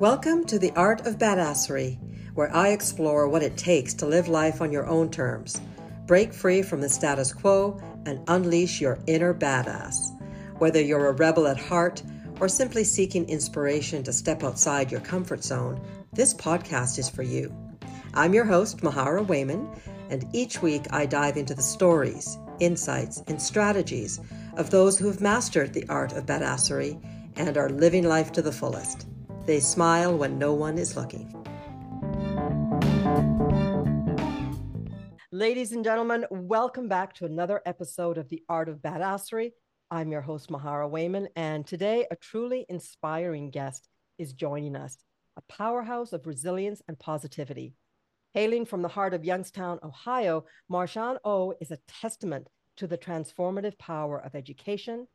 Welcome to the Art of Badassery, where I explore what it takes to live life on your own terms, break free from the status quo, and unleash your inner badass. Whether you're a rebel at heart or simply seeking inspiration to step outside your comfort zone, this podcast is for you. I'm your host, Mahara Wayman, and each week I dive into the stories, insights, and strategies of those who have mastered the art of badassery and are living life to the fullest. They smile when no one is looking. Ladies and gentlemen, welcome back to another episode of The Art of Badassery. I'm your host, Mahara Wayman, and today a truly inspiring guest is joining us, a powerhouse of resilience and positivity. Hailing from the heart of Youngstown, Ohio, Marshawn O is a testament to the transformative power of education,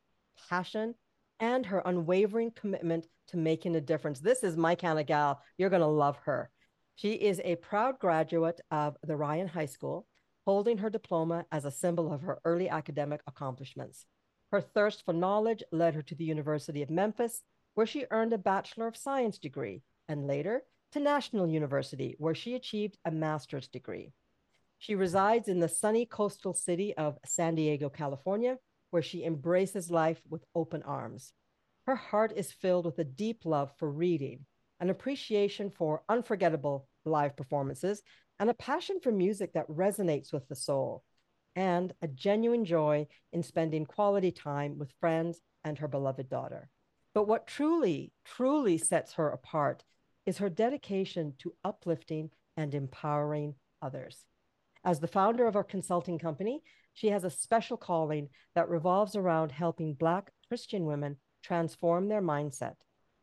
passion, and her unwavering commitment to making a difference. This is my kind of gal. You're going to love her. She is a proud graduate of the Rayen High School, holding her diploma as a symbol of her early academic accomplishments. Her thirst for knowledge led her to the University of Memphis, where she earned a Bachelor of Science degree, and later to National University, where she achieved a master's degree. She resides in the sunny coastal city of San Diego, California, where she embraces life with open arms. Her heart is filled with a deep love for reading, an appreciation for unforgettable live performances, and a passion for music that resonates with the soul, and a genuine joy in spending quality time with friends and her beloved daughter. But what truly, truly sets her apart is her dedication to uplifting and empowering others. As the founder of our consulting company, she has a special calling that revolves around helping Black Christian women transform their mindset,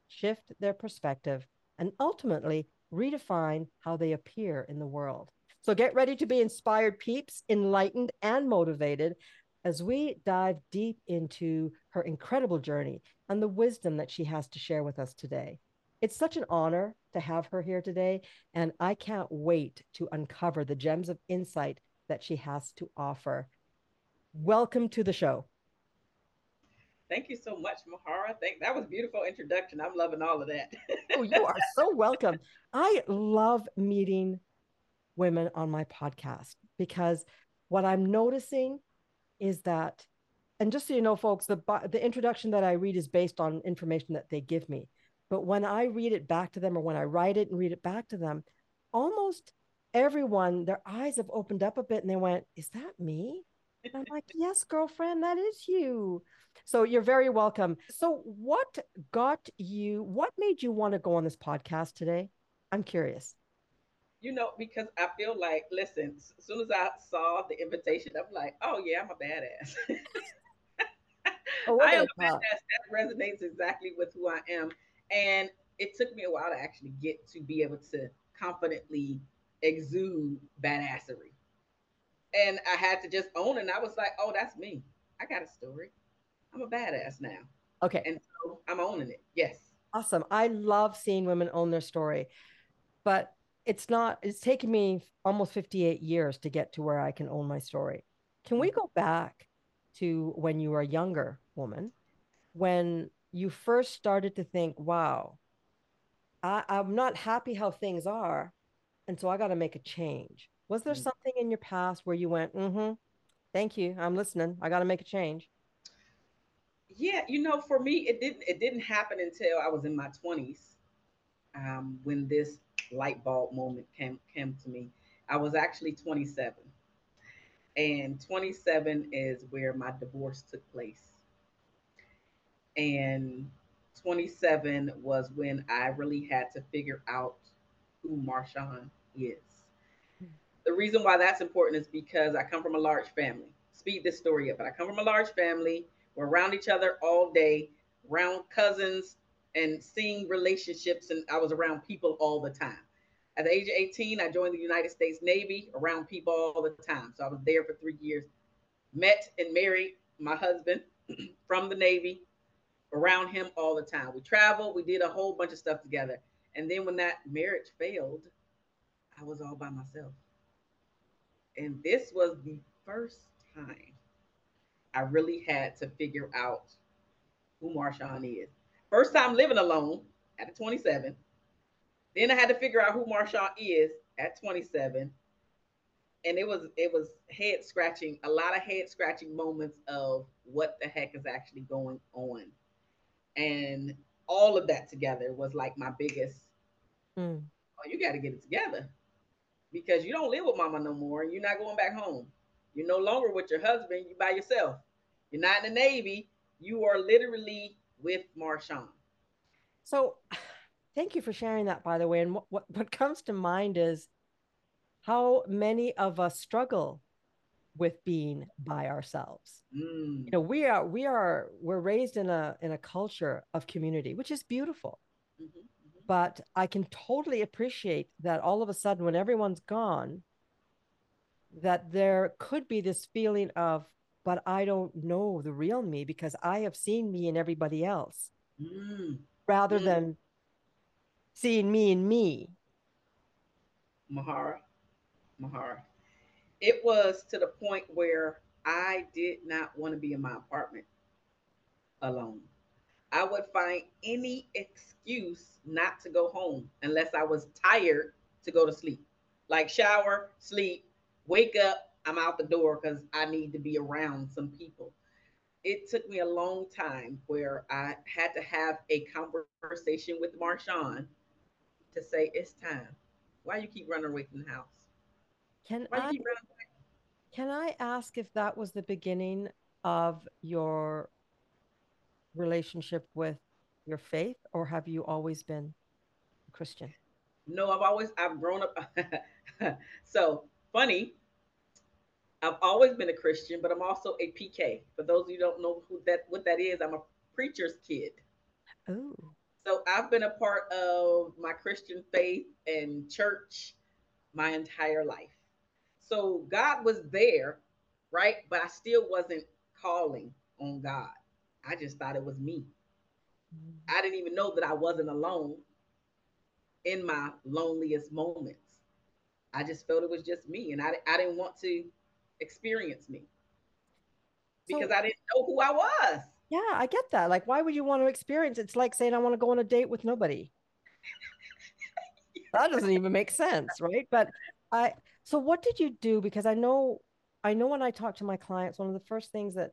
shift their perspective, and ultimately redefine how they appear in the world. So get ready to be inspired, peeps, enlightened, and motivated as we dive deep into her incredible journey and the wisdom that she has to share with us today. It's such an honor to have her here today, and I can't wait to uncover the gems of insight that she has to offer. Welcome to the show. Thank you so much, Mahara. Thank that was beautiful introduction. I'm loving all of that. oh, you are so welcome. I love meeting women on my podcast because what I'm noticing is that, and just so you know, folks, the the introduction that I read is based on information that they give me. But when I read it back to them, or when I write it and read it back to them, almost everyone, their eyes have opened up a bit, and they went, "Is that me?" I'm like, "Yes, girlfriend, that is you." So you're very welcome. So what got you, what made you want to go on this podcast today? I'm curious. You know, because I feel like, listen, as soon as I saw the invitation, I'm like, oh yeah, I'm a badass. oh, I am a badass. That resonates exactly with who I am. And it took me a while to actually get to be able to confidently exude badassery. And I had to just own it. And I was like, oh, that's me. I got a story. I'm a badass now. Okay. And so I'm owning it. Yes. Awesome. I love seeing women own their story, but it's not, it's taken me almost 58 years to get to where I can own my story. Can we mm-hmm. go back to when you were a younger woman, when you first started to think, wow, I, I'm not happy how things are. And so I got to make a change. Was there mm-hmm. something in your past where you went, mm hmm, thank you, I'm listening, I got to make a change? yeah, you know, for me, it didn't it didn't happen until I was in my twenties, um, when this light bulb moment came came to me. I was actually 27, and 27 is where my divorce took place. And 27 was when I really had to figure out who Marshawn is. The reason why that's important is because I come from a large family. Speed this story up, but I come from a large family we're around each other all day, around cousins and seeing relationships. And I was around people all the time. At the age of 18, I joined the United States Navy around people all the time. So I was there for three years. Met and married my husband from the Navy, around him all the time. We traveled, we did a whole bunch of stuff together. And then when that marriage failed, I was all by myself. And this was the first time I really had to figure out who Marshawn is. First time living alone at 27. Then I had to figure out who Marshawn is at 27. And it was it was head scratching, a lot of head scratching moments of what the heck is actually going on. And all of that together was like my biggest mm. oh, you got to get it together because you don't live with mama no more and you're not going back home. You're no longer with your husband, you're by yourself. You're not in the Navy, you are literally with Marshawn. So thank you for sharing that, by the way. And what, what, what comes to mind is how many of us struggle with being by ourselves. Mm. You know, we are we are we're raised in a in a culture of community, which is beautiful. Mm-hmm. But I can totally appreciate that all of a sudden when everyone's gone that there could be this feeling of but I don't know the real me because I have seen me in everybody else. Mm. Rather mm. than seeing me in me. Mahara, Mahara. It was to the point where I did not want to be in my apartment alone. I would find any excuse not to go home unless I was tired to go to sleep. Like shower, sleep, wake up, I'm out the door because I need to be around some people. It took me a long time where I had to have a conversation with Marshawn to say it's time. Why you keep running away from the house? Can Why I can I ask if that was the beginning of your relationship with your faith, or have you always been a Christian? No, I've always I've grown up. so funny. I've always been a Christian, but I'm also a PK. For those of you don't know who that what that is, I'm a preacher's kid. Oh. So I've been a part of my Christian faith and church my entire life. So God was there, right? But I still wasn't calling on God. I just thought it was me. I didn't even know that I wasn't alone in my loneliest moments. I just felt it was just me, and I, I didn't want to experience me because so, I didn't know who I was. Yeah, I get that. Like, why would you want to experience? It's like saying I want to go on a date with nobody. that doesn't even make sense, right? But I. So, what did you do? Because I know, I know when I talk to my clients, one of the first things that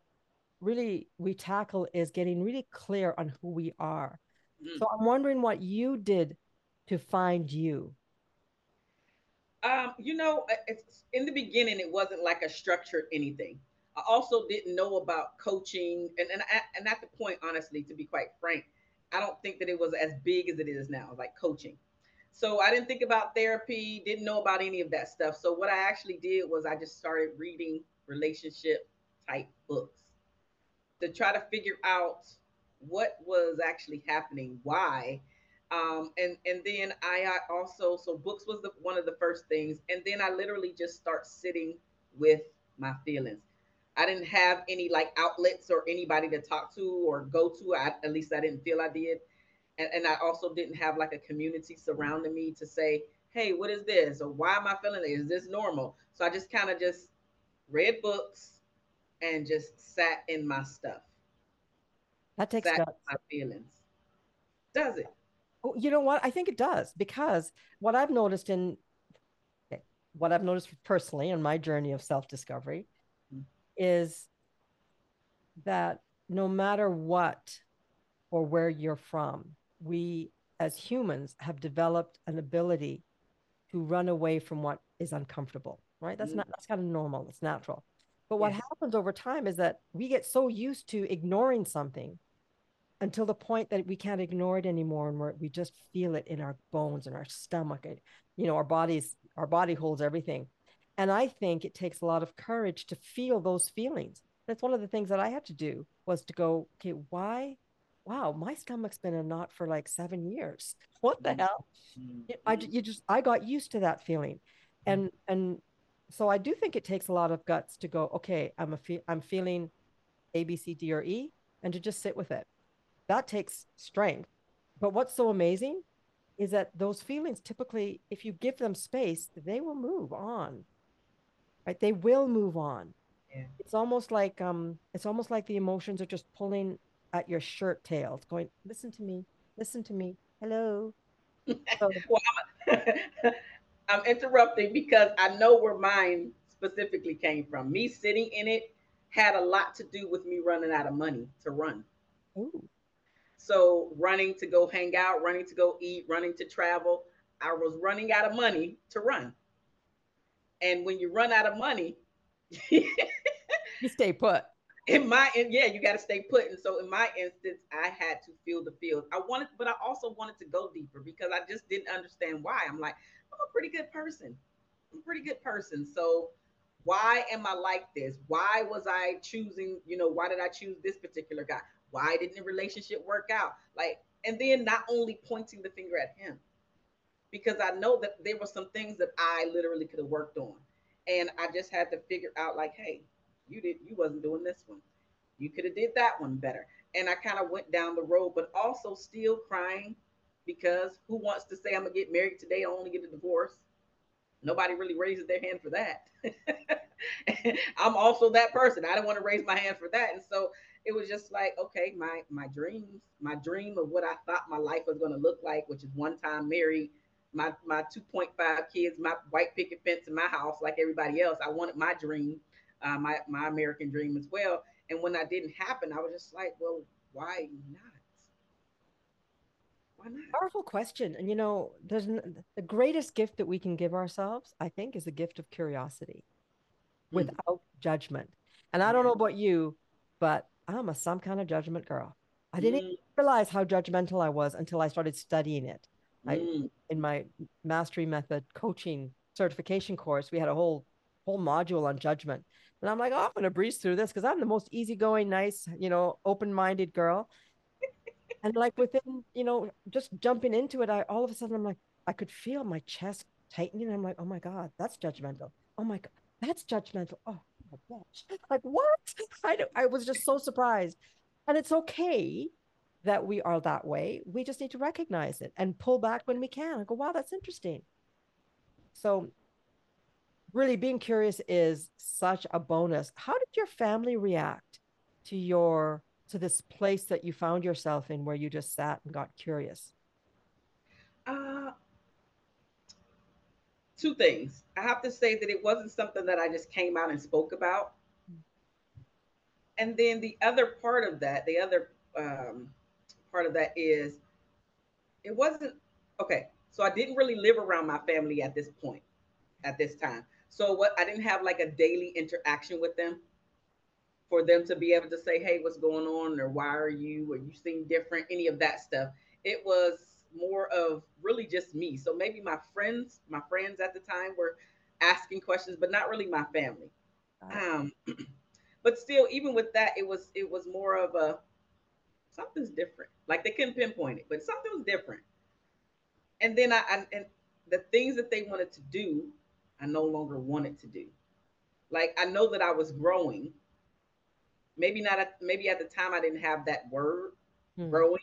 really we tackle is getting really clear on who we are. Mm. So, I'm wondering what you did to find you. Um, you know, it's in the beginning, it wasn't like a structured anything. I also didn't know about coaching, and and and at the point, honestly, to be quite frank, I don't think that it was as big as it is now, like coaching. So I didn't think about therapy, didn't know about any of that stuff. So what I actually did was I just started reading relationship type books to try to figure out what was actually happening, why, um, and and then I, also so books was the one of the first things, and then I literally just start sitting with my feelings. I didn't have any like outlets or anybody to talk to or go to. I, at least I didn't feel I did, and, and I also didn't have like a community surrounding me to say, "Hey, what is this?" or "Why am I feeling this? Is this normal?" So I just kind of just read books and just sat in my stuff. That takes my feelings. Does it? Oh, you know what? I think it does because what I've noticed in what I've noticed personally in my journey of self discovery mm-hmm. is that no matter what or where you're from, we as humans have developed an ability to run away from what is uncomfortable, right? That's mm-hmm. not, that's kind of normal, it's natural. But what yes. happens over time is that we get so used to ignoring something until the point that we can't ignore it anymore and we're, we just feel it in our bones and our stomach and you know our bodies our body holds everything. And i think it takes a lot of courage to feel those feelings. That's one of the things that i had to do was to go okay why wow my stomach's been a knot for like seven years. What the hell? Mm-hmm. i you just i got used to that feeling. And and so i do think it takes a lot of guts to go okay i'm a fe- i'm feeling a b c d or e and to just sit with it that takes strength. But what's so amazing is that those feelings typically, if you give them space, they will move on. Right? They will move on. Yeah. It's almost like um, it's almost like the emotions are just pulling at your shirt tails, going, listen to me, listen to me. Hello. So, well, I'm, interrupting because I know where mine specifically came from. Me sitting in it had a lot to do with me running out of money to run. Ooh. So running to go hang out, running to go eat, running to travel. I was running out of money to run. And when you run out of money, you stay put. In my yeah, you got to stay put. And so in my instance, I had to feel the field. I wanted, but I also wanted to go deeper because I just didn't understand why. I'm like, I'm a pretty good person. I'm a pretty good person. So why am I like this? Why was I choosing, you know, why did I choose this particular guy? Why didn't the relationship work out? Like, and then not only pointing the finger at him, because I know that there were some things that I literally could have worked on. And I just had to figure out, like, hey, you did you wasn't doing this one. You could have did that one better. And I kind of went down the road, but also still crying because who wants to say I'm gonna get married today, I only get a divorce? Nobody really raises their hand for that. I'm also that person. I don't want to raise my hand for that. And so it was just like, okay, my my dreams, my dream of what I thought my life was going to look like, which is one time married, my my 2.5 kids, my white picket fence in my house, like everybody else. I wanted my dream, uh, my my American dream as well. And when that didn't happen, I was just like, well, why not? Powerful question. And you know, there's the greatest gift that we can give ourselves, I think, is the gift of curiosity mm. without judgment. And I don't know about you, but I'm a some kind of judgment girl. I didn't mm. realize how judgmental I was until I started studying it. I, mm. in my mastery method coaching certification course, we had a whole whole module on judgment. And I'm like, oh, I'm going to breeze through this because I'm the most easygoing, nice, you know, open minded girl and like within you know just jumping into it i all of a sudden i'm like i could feel my chest tightening. I'm like oh my god that's judgmental. Oh my god that's judgmental. Oh my gosh. Like what? I i was just so surprised. And it's okay that we are that way. We just need to recognize it and pull back when we can and go wow that's interesting. So really being curious is such a bonus. How did your family react to your to this place that you found yourself in where you just sat and got curious? Uh, two things. I have to say that it wasn't something that I just came out and spoke about. And then the other part of that, the other um, part of that is it wasn't okay. So I didn't really live around my family at this point, at this time. So what I didn't have like a daily interaction with them for them to be able to say, hey, what's going on? Or why are you? Or you seem different, any of that stuff. It was more of really just me. So maybe my friends, my friends at the time were asking questions, but not really my family. Um, but still, even with that, it was it was more of a something's different. Like they couldn't pinpoint it, but something was different. And then I, I and the things that they wanted to do, I no longer wanted to do. Like I know that I was growing, maybe not at maybe at the time I didn't have that word mm-hmm. growing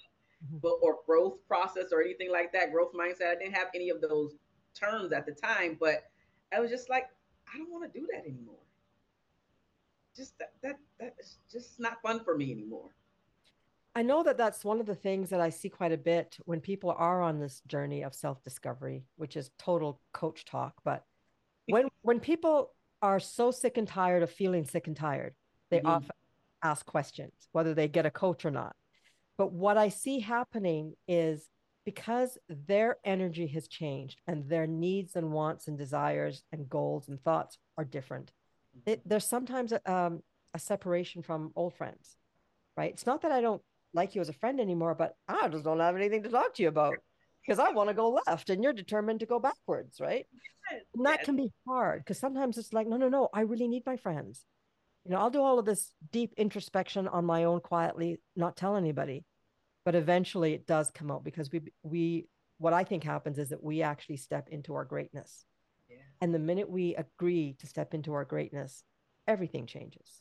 but or growth process or anything like that, growth mindset. I didn't have any of those terms at the time, but I was just like, I don't want to do that anymore. Just that that that's just not fun for me anymore. I know that that's one of the things that I see quite a bit when people are on this journey of self-discovery, which is total coach talk, but when when people are so sick and tired of feeling sick and tired, they mm-hmm. often ask questions, whether they get a coach or not. But what I see happening is because their energy has changed and their needs and wants and desires and goals and thoughts are different, it, there's sometimes a, um, a separation from old friends, right? It's not that I don't like you as a friend anymore, but I just don't have anything to talk to you about because I want to go left and you're determined to go backwards, right? And that can be hard because sometimes it's like, no, no, no, I really need my friends you know, I'll do all of this deep introspection on my own quietly, not tell anybody. But eventually it does come out because we we what I think happens is that we actually step into our greatness. Yeah. And the minute we agree to step into our greatness, everything changes.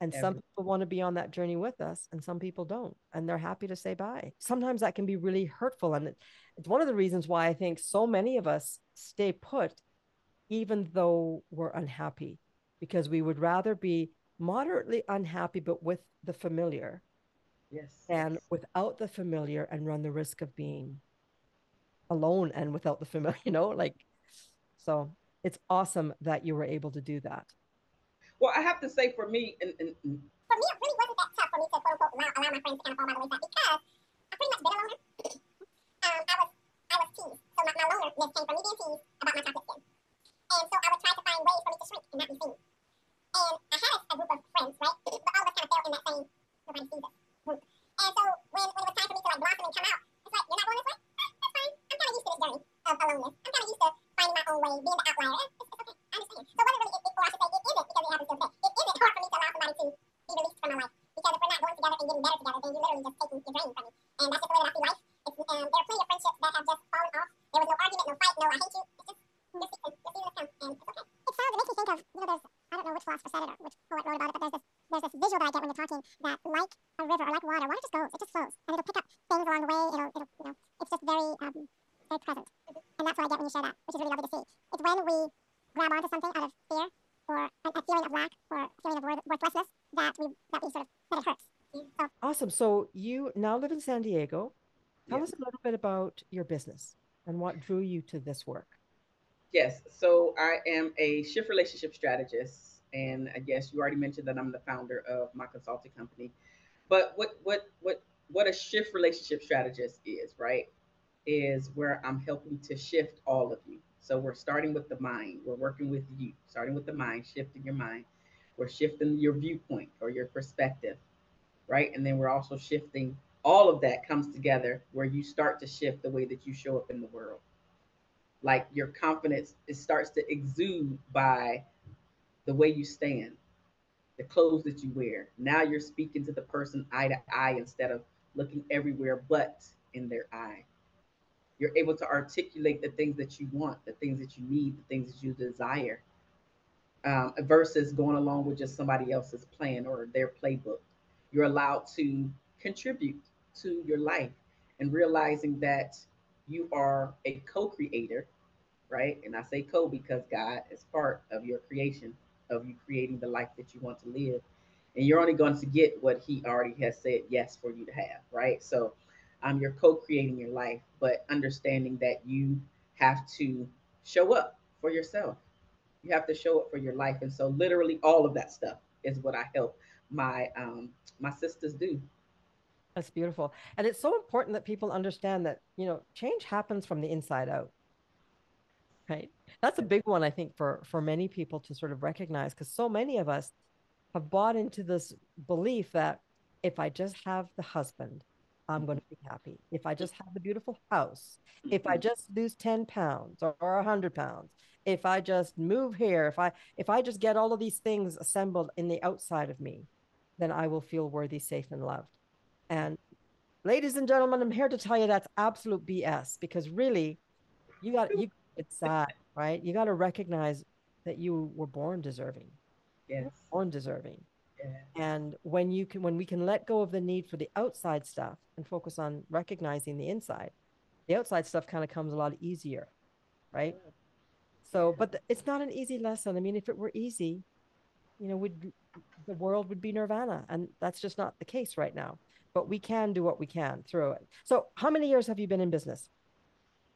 And Every- some people want to be on that journey with us, and some people don't. And they're happy to say bye. Sometimes that can be really hurtful. And it's one of the reasons why I think so many of us stay put, even though we're unhappy because we would rather be moderately unhappy but with the familiar yes and without the familiar and run the risk of being alone and without the familiar, you know, like so it's awesome that you were able to do that. Well, I have to say for me, and, and, and for me, it really wasn't that tough for me to quote unquote allow, allow my friends to kind of fall by the wayside because I pretty much been a loner. Um, I was I was teased, so my, my lonerness came from me being teased about my chocolate skin, and so I would try to find ways for me to shrink and not be seen. And I had a, group of friends, right? All of us kind of fell in that same nobody sees us group. And so when, when it was time for me to like blossom and come out, it's like you're not going. Eh, that's fine. I'm kind of used to this journey of. I'm kind of used to finding my own way, being the outlier. Eh, it's, okay. I understand. So really, it, isn't because it isn't hard for me to be released from my life. Because if we're not going together and getting better together, then you're literally just taking, you're from me. And that's just life. Um, there are plenty of friendships that have just fallen off. There was no argument, no fight, no I hate you. It's just, there's, I don't know which philosopher said it or which poet wrote about it, but there's this, there's this visual that I get when you're talking that like a river or like water, water just goes, it just flows. And it'll pick up things along the way, it'll, it'll you know, it's just very, um, very present. And that's what I get when you share that, which is really lovely to see. It's when we grab onto something out of fear or a, a feeling of lack or a feeling of worth, worthlessness that we, that we sort of, that it hurts. So, Awesome. So you now live in San Diego. Tell Yes. us a little bit about your business and what drew you to this work. Yes. So I am a shift relationship strategist, and I guess you already mentioned that I'm the founder of my consulting company. But what what what what a shift relationship strategist is, right? Is where I'm helping to shift all of you. So we're starting with the mind. We're working with you, starting with the mind, shifting your mind. We're shifting your viewpoint or your perspective, right? And then we're also shifting all of that comes together where you start to shift the way that you show up in the world like your confidence it starts to exude by the way you stand the clothes that you wear. Now you're speaking to the person eye to eye instead of looking everywhere but in their eye. You're able to articulate the things that you want the things that you need the things that you desire um, versus going along with just somebody else's plan or their playbook. You're allowed to contribute to your life and realizing that you are a co-creator, right? And I say co because God is part of your creation, of you creating the life that you want to live. And you're only going to get what he already has said yes for you to have, right? So um, you're co-creating your life, but understanding that you have to show up for yourself. You have to show up for your life. And so literally all of that stuff is what I help my um my sisters do. That's beautiful. And it's so important that people understand that, you know, change happens from the inside out. Right? That's a big one I think for for many people to sort of recognize because so many of us have bought into this belief that if I just have the husband, I'm going to mm-hmm. be happy. If I just have the beautiful house, if I mm-hmm. just lose 10 pounds or, or 100 pounds, if I just move here, if I if I just get all of these things assembled in the outside of me, then I will feel worthy, safe, and loved. And ladies and gentlemen, I'm here to tell you that's absolute BS because really, you got you. It's sad, right? You got to recognize that you were born deserving, Yes. born deserving. yes. And when you can, when we can let go of the need for the outside stuff and focus on recognizing the inside, the outside stuff kind of comes a lot easier, right? So, but th- it's not an easy lesson. I mean, if it were easy, you know, would the world would be nirvana, and that's just not the case right now. But we can do what we can through it. So, how many years have you been in business?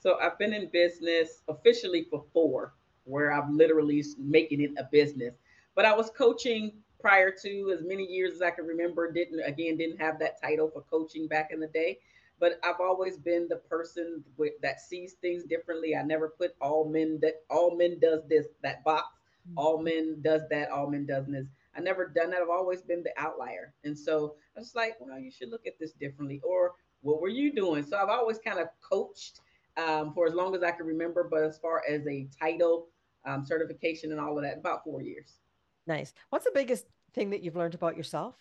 So I've been in business officially for four, where I'm literally making it a business. But I was coaching prior to as many years as I can remember. Didn't again didn't have that title for coaching back in the day. But I've always been the person with, that sees things differently. I never put all men that all men does this that box. Mm-hmm. All men does that. All men does this. I never done that. I've always been the outlier. And so I was like, well, you should look at this differently. Or what were you doing? So I've always kind of coached um, for as long as I can remember. But as far as a title, um, certification, and all of that, about four years. Nice. What's the biggest thing that you've learned about yourself?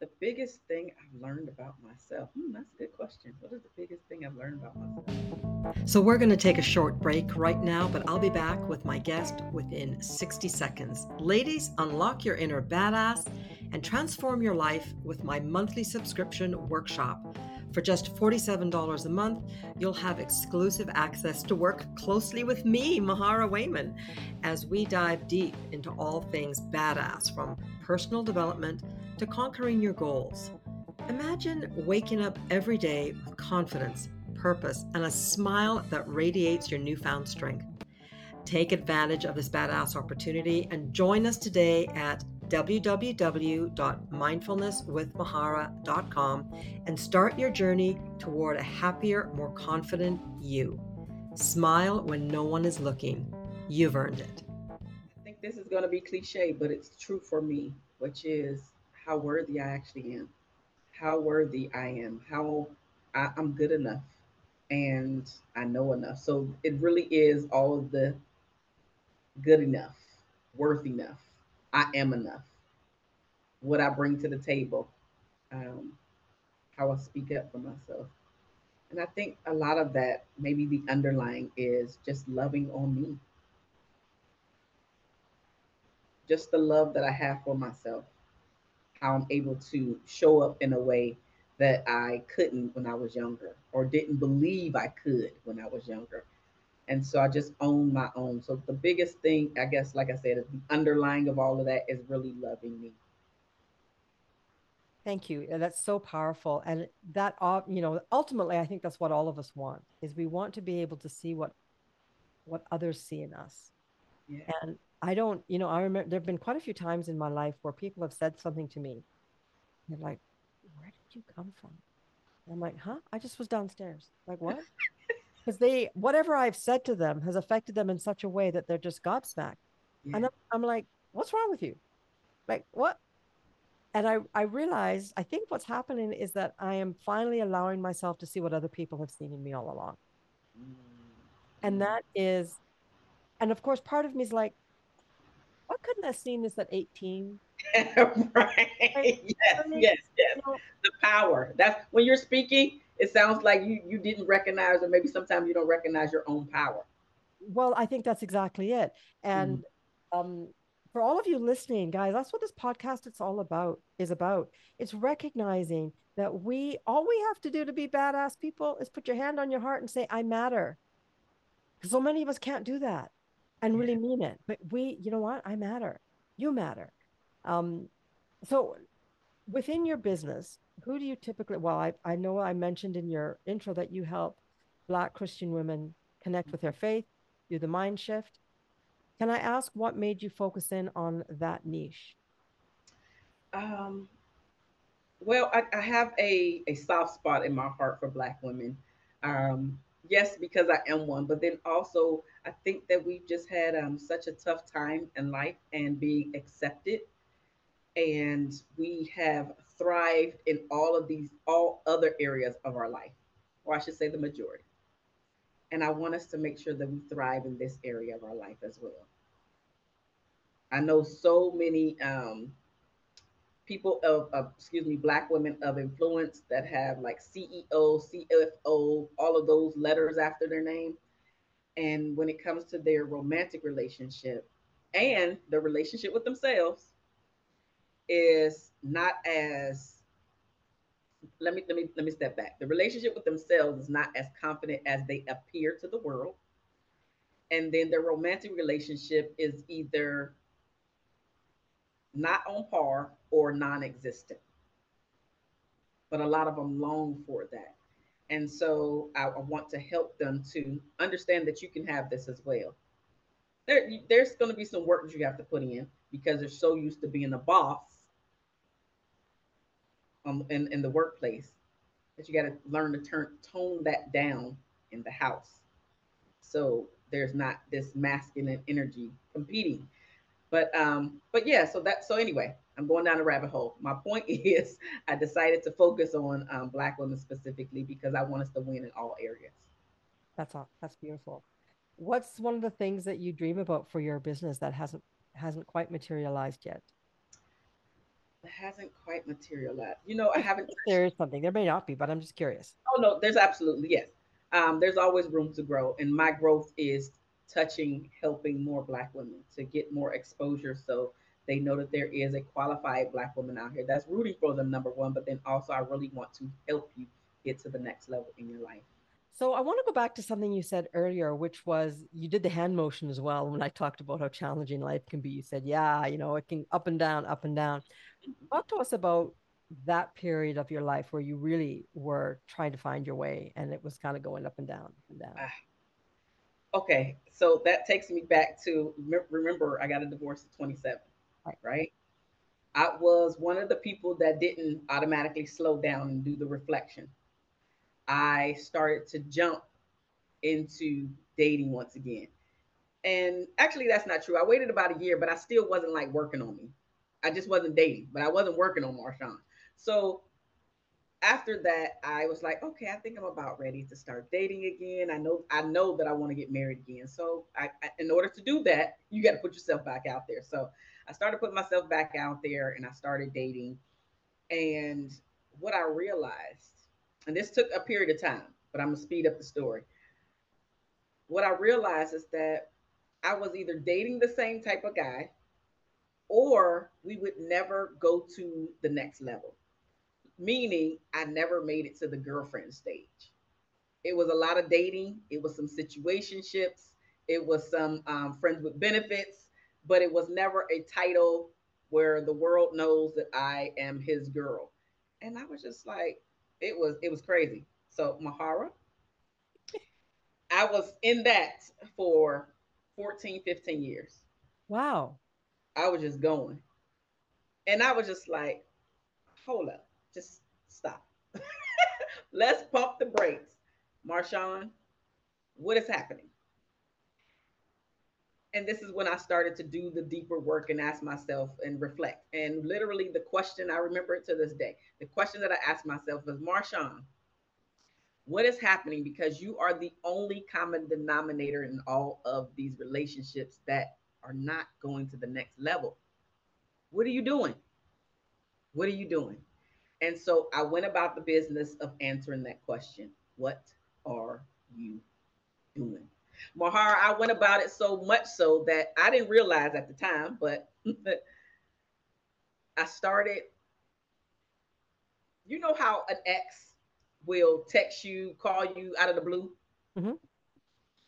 The biggest thing I've learned about myself. Hmm, that's a good question. What is the biggest thing I've learned about myself? So, we're going to take a short break right now, but I'll be back with my guest within 60 seconds. Ladies, unlock your inner badass and transform your life with my monthly subscription workshop. For just $47 a month, you'll have exclusive access to work closely with me, Mahara Wayman, as we dive deep into all things badass from personal development to conquering your goals. Imagine waking up every day with confidence purpose and a smile that radiates your newfound strength. Take advantage of this badass opportunity and join us today at www.mindfulnesswithmahara.com and start your journey toward a happier, more confident you. Smile when no one is looking. You've earned it. I think this is going to be cliche, but it's true for me, which is how worthy I actually am, how worthy I am, how I, am good enough, and I know enough. So it really is all of the good enough, worth enough, I am enough, what I bring to the table, um, how I speak up for myself. And I think a lot of that, maybe the underlying is just loving on me. Just the love that I have for myself, how I'm able to show up in a way that I couldn't when I was younger or didn't believe I could when I was younger. And so I just own my own. So the biggest thing, I guess, like I said, is the underlying of all of that is really loving me. Thank you. That's so powerful. And that, uh, you know, ultimately, I think that's what all of us want is we want to be able to see what, what others see in us. Yeah. And I don't, you know, I remember there've been quite a few times in my life where people have said something to me. They're like, where did you come from? And I'm like, huh? I just was downstairs. Like what? Because they, whatever I've said to them has affected them in such a way that they're just gobsmacked. Yeah. And I'm, I'm like, what's wrong with you? Like what? and I, I realized I think what's happening is that I am finally allowing myself to see what other people have seen in me all along. And mm. that is, and of course, part of me is like, what couldn't I have seen this at 18? right. Yes, yes, yes. The power. That's when you're speaking, it sounds like you you didn't recognize, or maybe sometimes you don't recognize your own power. Well, I think that's exactly it. And mm. um, for all of you listening, guys, that's what this podcast it's all about is about. It's recognizing that we all we have to do to be badass people is put your hand on your heart and say, I matter. Because so many of us can't do that and really mean it. But we, you know what? I matter. You matter. Um, so within your business, who do you typically well, I, I know I mentioned in your intro that you help black Christian women connect with their faith, do the mind shift can I ask what made you focus in on that niche? Um, well, I, I have a, a soft spot in my heart for Black women. Um, yes, because I am one, but then also I think that we've just had um, such a tough time in life and being accepted. And we have thrived in all of these, all other areas of our life, or I should say the majority. And I want us to make sure that we thrive in this area of our life as well. I know so many um, people of, of, excuse me, black women of influence that have like CEO, CFO, all of those letters after their name. And when it comes to their romantic relationship and the relationship with themselves is not as let me let me let me step back. The relationship with themselves is not as confident as they appear to the world. And then their romantic relationship is either not on par or non existent. But a lot of them long for that. And so I, I, want to help them to understand that you can have this as well. There, there's going to be some work that you have to put in because they're so used to being a boss um, in, in the workplace that you got to learn to turn tone that down in the house. So there's not this masculine energy competing but um, but yeah, so that so anyway, I'm going down a rabbit hole. My point is, I decided to focus on um, Black women specifically because I want us to win in all areas. That's all. That's beautiful. What's one of the things that you dream about for your business that hasn't hasn't quite materialized yet? It hasn't quite materialized. You know, I haven't. There is something. There may not be, but I'm just curious. Oh no, there's absolutely yes. Um, there's always room to grow, and my growth is touching, helping more Black women to get more exposure so they know that there is a qualified Black woman out here that's rooting for them, number one, but then also I really want to help you get to the next level in your life. So I want to go back to something you said earlier, which was you did the hand motion as well. When I talked about how challenging life can be, you said, "Yeah, you know, it can up and down, up and down." Talk to us about that period of your life where you really were trying to find your way and it was kind of going up and down and down? Ah, okay, so that takes me back to remember I got a divorce at 27, right? right? I was one of the people that didn't automatically slow down and do the reflection. I started to jump into dating once again. And actually, that's not true. I waited about a year, but I still wasn't like working on me. I just wasn't dating, but I wasn't working on Marshawn. So after that, I was like, okay, I think I'm about ready to start dating again. I know, I know that I want to get married again. So, I, I in order to do that, you got to put yourself back out there. So, I started putting myself back out there, and I started dating. And what I realized, and this took a period of time, but I'm gonna speed up the story. What I realized is that I was either dating the same type of guy, or we would never go to the next level meaning I never made it to the girlfriend stage. It was a lot of dating, it was some situationships, it was some um, friends with benefits, but it was never a title where the world knows that I am his girl. And I was just like, it was it was crazy. So Mahara, I was in that for 14, 15 years. Wow. I was just going. And I was just like, hold up just stop. Let's pump the brakes. Marshawn, what is happening? And this is when I started to do the deeper work and ask myself and reflect. And literally, the question I remember it to this day the question that I asked myself was Marshawn, what is happening? Because you are the only common denominator in all of these relationships that are not going to the next level. What are you doing? What are you doing? And so I went about the business of answering that question. What are you doing? Mahar, I went about it so much so that I didn't realize at the time, but I started. You know how an ex will text you, call you out of the blue? Mm-hmm.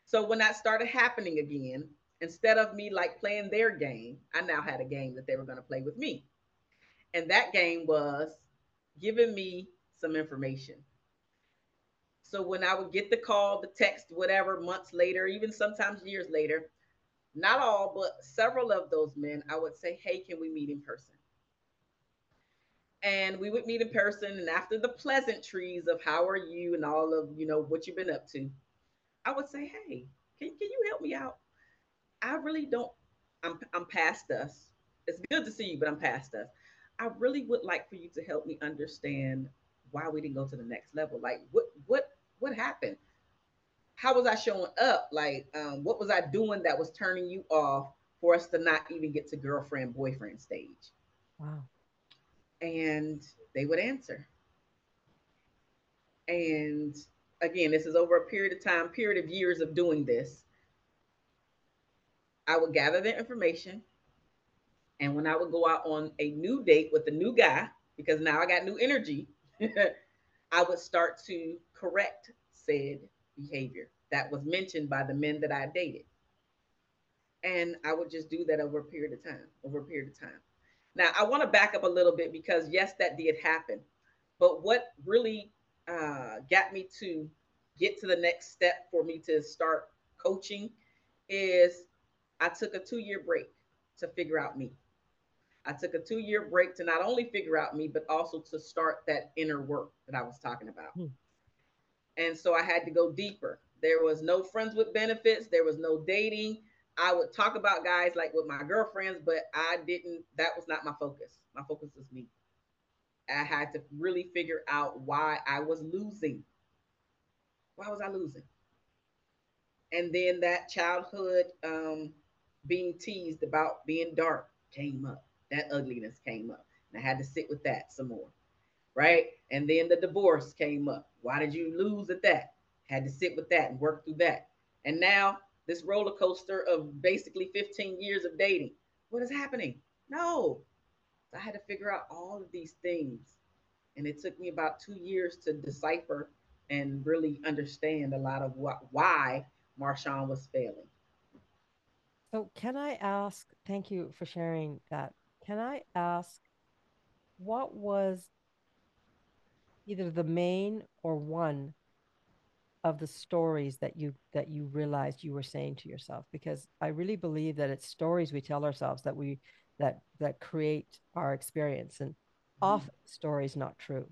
So when that started happening again, instead of me like playing their game, I now had a game that they were going to play with me. And that game was giving me some information. So when I would get the call, the text, whatever, months later, even sometimes years later, not all, but several of those men, I would say, Hey, can we meet in person? And we would meet in person. And after the pleasantries of how are you and all of, you know, what you've been up to, I would say, Hey, can, can you help me out? I really don't, I'm, I'm past us. It's good to see you, but I'm past us. I really would like for you to help me understand why we didn't go to the next level. Like what what what happened? How was I showing up? Like um, what was I doing that was turning you off for us to not even get to girlfriend boyfriend stage? Wow. And they would answer. And again, this is over a period of time, period of years of doing this. I would gather the information and when I would go out on a new date with a new guy, because now I got new energy, I would start to correct said behavior that was mentioned by the men that I dated. And I would just do that over a period of time, over a period of time. Now, I want to back up a little bit because, yes, that did happen. But what really uh, got me to get to the next step for me to start coaching is I took a two year break to figure out me. I took a two year break to not only figure out me, but also to start that inner work that I was talking about. Hmm. And so I had to go deeper. There was no friends with benefits, there was no dating. I would talk about guys like with my girlfriends, but I didn't, that was not my focus. My focus was me. I had to really figure out why I was losing. Why was I losing? And then that childhood um, being teased about being dark came up that ugliness came up. And I had to sit with that some more. Right. And then the divorce came up. Why did you lose at that? Had to sit with that and work through that. And now this roller coaster of basically 15 years of dating. What is happening? No. So I had to figure out all of these things. And it took me about two years to decipher and really understand a lot of what why Marshawn was failing. So can I ask, thank you for sharing that. Can I ask what was either the main or one of the stories that you that you realized you were saying to yourself? Because i really believe that it's stories we tell ourselves that we that that create our experience and mm-hmm. often stories not true.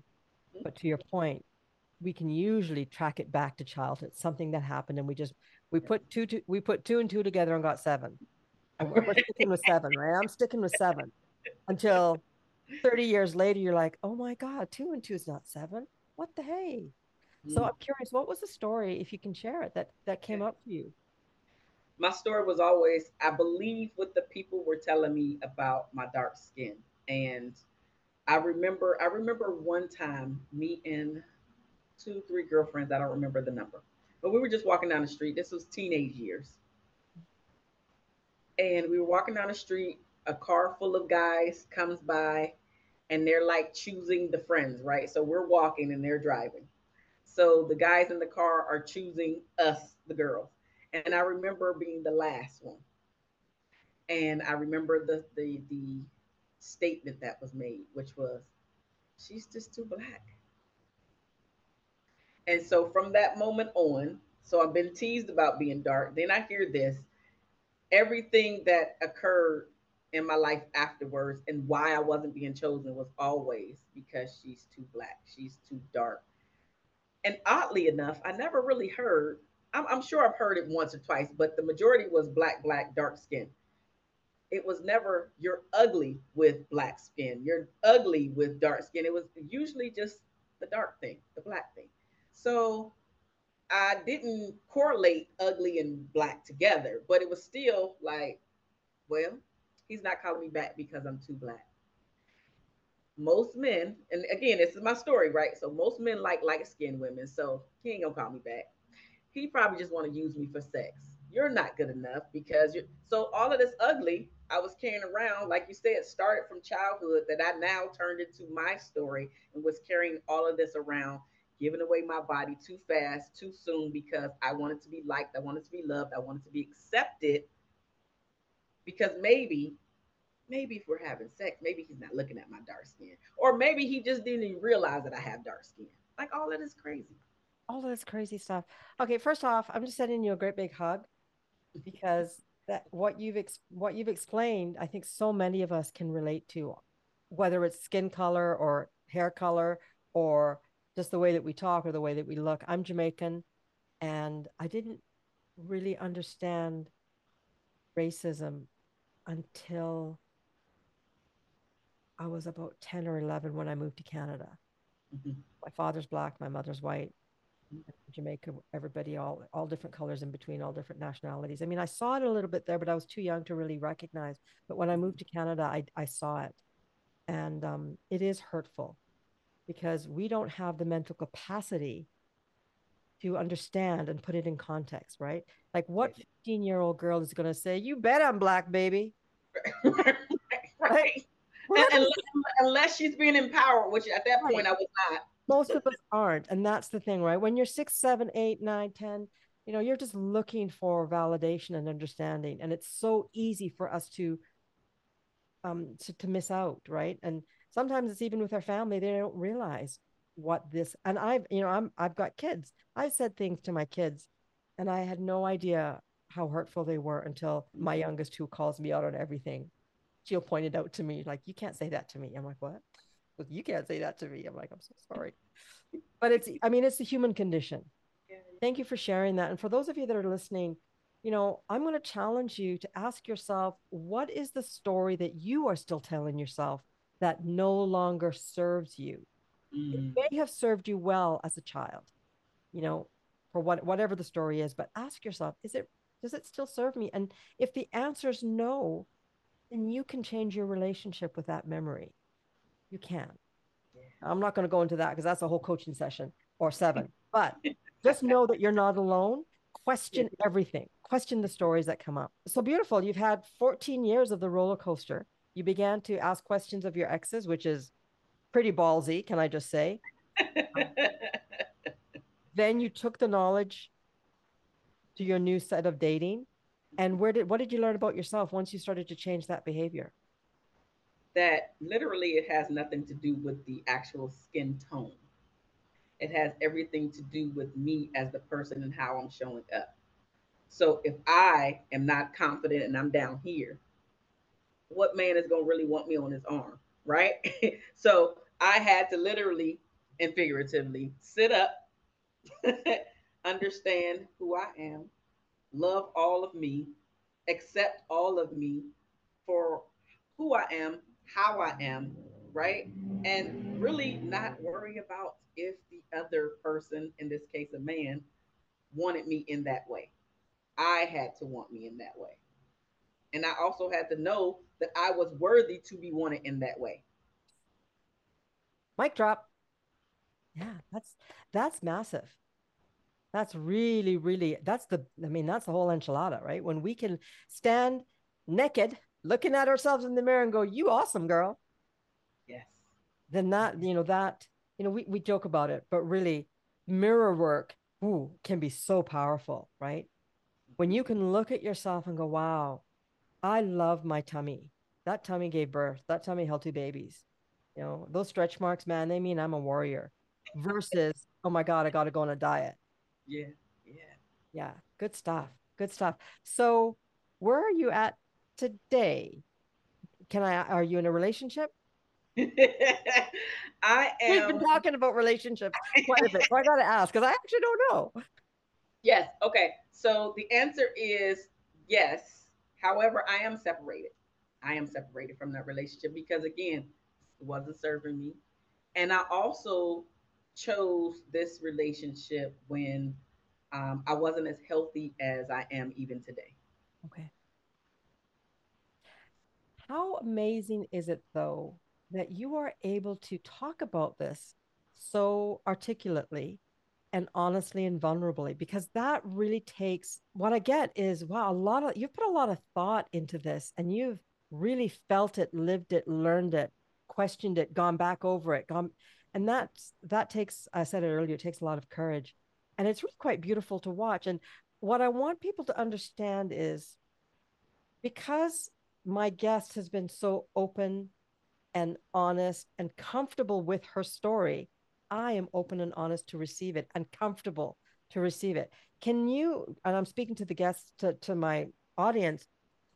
But to your point we can usually track it back to childhood something that happened and we just we put two, two we put two and two together and got seven and we're, we're sticking with seven right i'm sticking with seven until 30 years later you're like oh my god two and two is not seven what the hey so mm. I'm curious, what was the story, if you can share it, that that came up for you? My story was always, I believe what the people were telling me about my dark skin. And I remember, I remember one time me and two, three girlfriends, I don't remember the number, but we were just walking down the street. This was teenage years. And we were walking down the street, a car full of guys comes by and they're like choosing the friends, right? So we're walking and they're driving. So the guys in the car are choosing us, the girls. And I remember being the last one. And I remember the the the statement that was made, which was, she's just too black. And so from that moment on, so I've been teased about being dark. Then I hear this. Everything that occurred in my life afterwards and why I wasn't being chosen was always because she's too black. She's too dark. And oddly enough, I never really heard, I'm, I'm, sure I've heard it once or twice, but the majority was black, black, dark skin. It was never, you're ugly with black skin, you're ugly with dark skin. It was usually just the dark thing, the black thing. So I didn't correlate ugly and black together, but it was still like, well, he's not calling me back because I'm too black most men, and again, this is my story, right? So most men like light skinned women. So he ain't gonna call me back. He probably just want to use me for sex. You're not good enough because you're so all of this ugly I was carrying around, like you said, started from childhood that I now turned into my story and was carrying all of this around, giving away my body too fast, too soon because I wanted to be liked, I wanted to be loved, I wanted to be accepted. Because maybe maybe if we're having sex, maybe he's not looking at my dark skin. Or maybe he just didn't even realize that I have dark skin. Like all of this crazy. All of this crazy stuff. Okay, first off, I'm just sending you a great big hug because that what you've ex- what you've explained, I think so many of us can relate to, whether it's skin color or hair color or just the way that we talk or the way that we look. I'm Jamaican and I didn't really understand racism until I was about 10 or 11 when I moved to Canada. Mm-hmm. My father's black, my mother's white. Mm-hmm. Jamaica, everybody, all all different colors in between, all different nationalities. I mean, I saw it a little bit there, but I was too young to really recognize. But when I moved to Canada, I I saw it, and um, it is hurtful because we don't have the mental capacity to understand and put it in context, right? Like, what 15 year old girl is going to say, "You bet I'm black, baby"? right. right? unless, unless she's being empowered, which at that point right. I was not. Most of us aren't. And that's the thing, right? When you're six, seven, eight, nine, ten, you know, you're just looking for validation and understanding. And it's so easy for us to um to, to miss out, right? And sometimes it's even with our family, they don't realize what this and I've, you know, I'm I've got kids. I've said things to my kids and I had no idea how hurtful they were until my youngest who calls me out on everything Jill pointed out to me, like, you can't say that to me. I'm like, what? You can't say that to me. I'm like, I'm so sorry. But it's, I mean, it's the human condition. Thank you for sharing that. And for those of you that are listening, you know, I'm going to challenge you to ask yourself, what is the story that you are still telling yourself that no longer serves you? Mm. It may have served you well as a child, you know, for what whatever the story is, but ask yourself, is it does it still serve me? And if the answer is no, then you can change your relationship with that memory. You can. Yeah. I'm not going to go into that because that's a whole coaching session or seven. But just know that you're not alone. Question everything. Question the stories that come up. So beautiful. You've had 14 years of the roller coaster. You began to ask questions of your exes, which is pretty ballsy, can I just say? then you took the knowledge to your new set of dating and where did what did you learn about yourself once you started to change that behavior? That literally it has nothing to do with the actual skin tone. It has everything to do with me as the person and how I'm showing up. So if I am not confident and I'm down here, what man is going to really want me on his arm? Right. so I had to literally and figuratively sit up, understand who I am, love all of me, accept all of me for who I am, how I am, right? And really not worry about if the other person, in this case a man, wanted me in that way. I had to want me in that way. And I also had to know that I was worthy to be wanted in that way. Mic drop. Yeah, that's that's massive. That's really, really that's the I mean, that's the whole enchilada, right? When we can stand naked, looking at ourselves in the mirror and go, You awesome, girl. Yes. Then that, you know, that, you know, we, we joke about it, but really mirror work ooh, can be so powerful, right? When you can look at yourself and go, Wow, I love my tummy. That tummy gave birth. That tummy held two babies. You know, those stretch marks, man, they mean I'm a warrior versus, oh my God, I got to go on a diet. Yeah. Yeah. Yeah. Good stuff. Good stuff. So, where are you at today? Can I, are you in a relationship? I am. We've been talking about relationships quite a bit. So I got to ask because I actually don't know. Yes. Okay. So the answer is yes. However, I am separated. I am separated from that relationship because, again, it wasn't serving me. And I also chose this relationship when um, I wasn't as healthy as I am even today. Okay. How amazing is it, though, that you are able to talk about this so articulately and honestly and vulnerably? Because that really takes what I get is wow, a lot of you've put a lot of thought into this and you've really felt it, lived it, learned it, questioned it, gone back over it, gone and that's that takes i said it earlier it takes a lot of courage and it's really quite beautiful to watch and what i want people to understand is because my guest has been so open and honest and comfortable with her story i am open and honest to receive it and comfortable to receive it can you and i'm speaking to the guests to, to my audience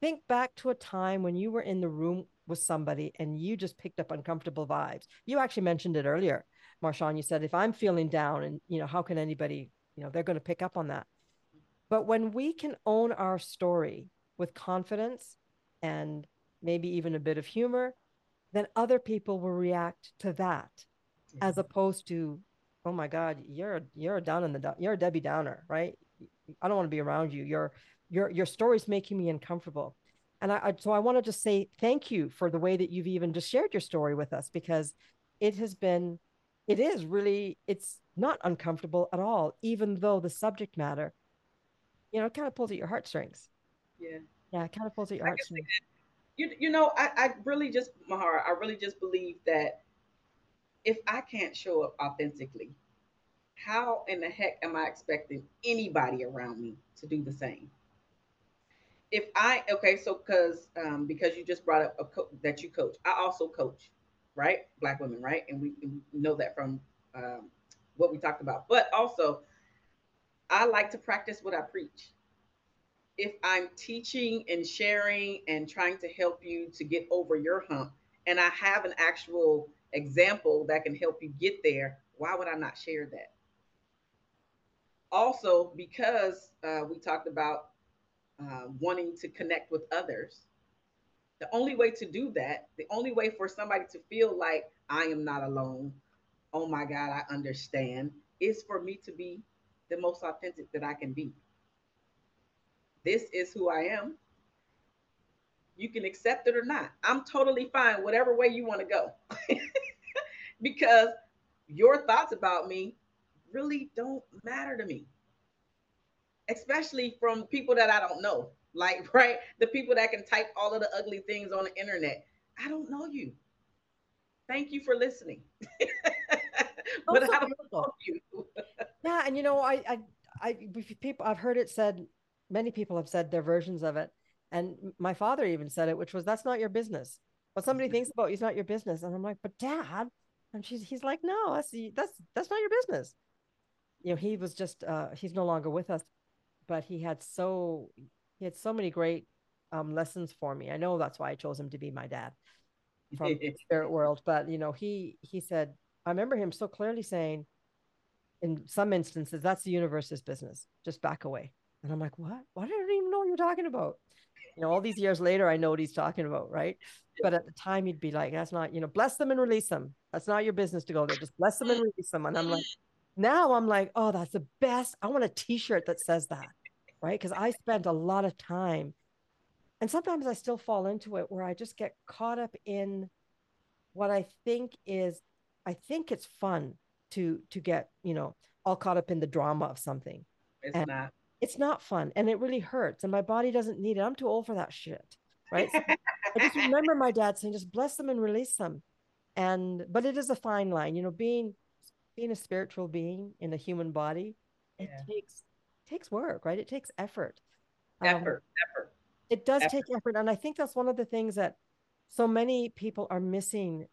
think back to a time when you were in the room with somebody and you just picked up uncomfortable vibes. You actually mentioned it earlier, Marshawn. You said, if I'm feeling down and, you know, how can anybody, you know, they're going to pick up on that. But when we can own our story with confidence and maybe even a bit of humor, then other people will react to that. As opposed to, oh my God, you're, you're down in the, you're a Debbie Downer, right? I don't want to be around you. Your, your, your story's making me uncomfortable. And I, I so I want to just say thank you for the way that you've even just shared your story with us because it has been, it is really, it's not uncomfortable at all, even though the subject matter, you know, kind of pulls at your heartstrings. Yeah. Yeah, it kind of pulls at your heartstrings. You, you know, I, I really just, Mahara, I really just believe that if I can't show up authentically, how in the heck am I expecting anybody around me to do the same? if I okay, so because um, because you just brought up a co- that you coach, I also coach, right? Black women, right? And we, we know that from um, what we talked about. But also, I like to practice what I preach. If I'm teaching and sharing and trying to help you to get over your hump, and I have an actual example that can help you get there, why would I not share that? Also, because uh, we talked about uh, wanting to connect with others. The only way to do that, the only way for somebody to feel like I am not alone, oh my God, I understand, is for me to be the most authentic that I can be. This is who I am. You can accept it or not. I'm totally fine, whatever way you want to go. because your thoughts about me really don't matter to me especially from people that I don't know. Like, right, the people that can type all of the ugly things on the internet. I don't know you. Thank you for listening. but I don't know you. yeah, and you know, I, I, I, people, I've heard it said. Many people have said their versions of it, and my father even said it, which was, "That's not your business. What somebody thinks about you is not your business." And I'm like, "But Dad, And she's he's like, no, that's that's that's not your business. You know, he was just uh, he's no longer with us, but he had so he had so many great um, lessons for me. I know that's why I chose him to be my dad from the spirit world. But you know, he he said, I remember him so clearly saying, in some instances, that's the universe's business. Just back away. And I'm like, what? Why did I even know what you're talking about? You know, all these years later, I know what he's talking about, right? But at the time, he'd be like, that's not, you know, bless them and release them. That's not your business to go there. Just bless them and release them. And I'm like, now I'm like, oh, that's the best. I want a t-shirt that says that, right? Because I spent a lot of time and sometimes I still fall into it where I just get caught up in what I think is I think it's fun to to get, you know, all caught up in the drama of something. It's and not. It's not fun and it really hurts and my body doesn't need it. I'm too old for that shit. Right? So I just remember my dad saying just bless them and release them. And but it is a fine line, you know, being being a spiritual being in a human body, it yeah. takes takes work, right? It takes effort. Effort, um, effort. It does effort. take effort. And I think that's one of the things that so many people are missing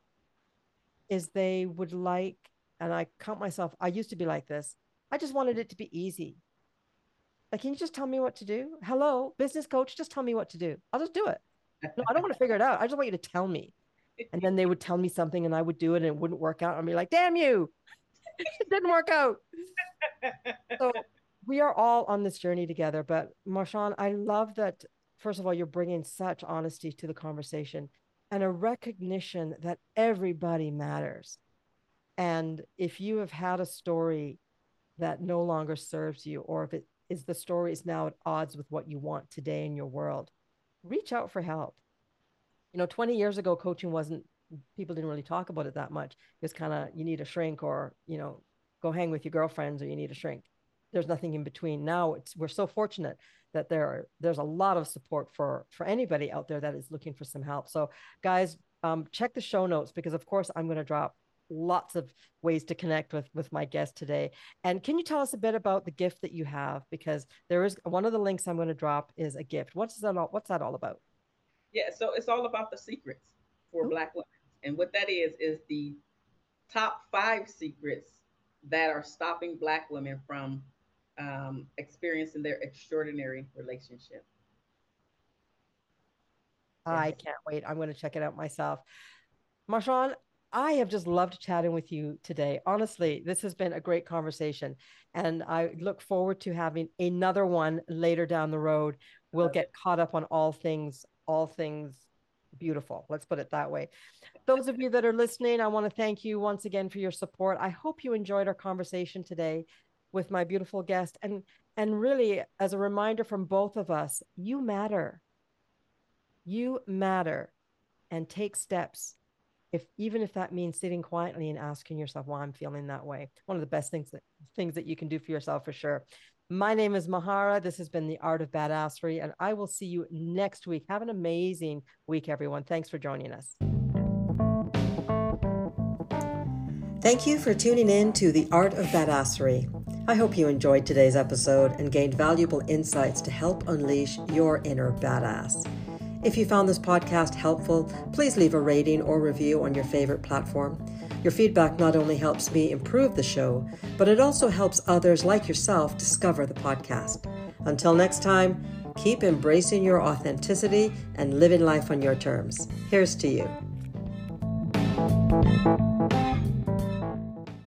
is they would like, and I count myself, I used to be like this. I just wanted it to be easy. Like, can you just tell me what to do? Hello, business coach, just tell me what to do. I'll just do it. No, I don't want to figure it out. I just want you to tell me. And then they would tell me something and I would do it and it wouldn't work out. I'd be like, damn you. it didn't work out. So we are all on this journey together. But Marshawn, I love that, first of all, you're bringing such honesty to the conversation and a recognition that everybody matters. And if you have had a story that no longer serves you, or if it is the story is now at odds with what you want today in your world, reach out for help. You know, 20 years ago, coaching wasn't, people didn't really talk about it that much. It was kind of, you need a shrink or, you know, go hang with your girlfriends or you need a shrink. There's nothing in between. Now it's, we're so fortunate that there are, there's a lot of support for, for anybody out there that is looking for some help. So guys, um, check the show notes because of course I'm going to drop lots of ways to connect with with my guest today. And can you tell us a bit about the gift that you have? Because there is one of the links i'm going to drop is a gift. What's that all what's that all about? Yeah so it's all about the secrets for Ooh. black women. And what that is is the top five secrets that are stopping black women from um, experiencing their extraordinary relationship. I can't wait. I'm going to check it out myself. Marshawn I have just loved chatting with you today. Honestly, this has been a great conversation. And I look forward to having another one later down the road. We'll get caught up on all things, all things beautiful. Let's put it that way. Those of you that are listening, I want to thank you once again for your support. I hope you enjoyed our conversation today with my beautiful guest. And and really, as a reminder from both of us, you matter. You matter and take steps if even if that means sitting quietly and asking yourself why I'm feeling that way. One of the best things that things that you can do for yourself for sure. My name is Mahara. This has been the Art of Badassery, and I will see you next week. Have an amazing week, everyone. Thanks for joining us. Thank you for tuning in to the Art of Badassery. I hope you enjoyed today's episode and gained valuable insights to help unleash your inner badass. If you found this podcast helpful, please leave a rating or review on your favorite platform. Your feedback not only helps me improve the show, but it also helps others like yourself discover the podcast. Until next time, keep embracing your authenticity and living life on your terms. Here's to you.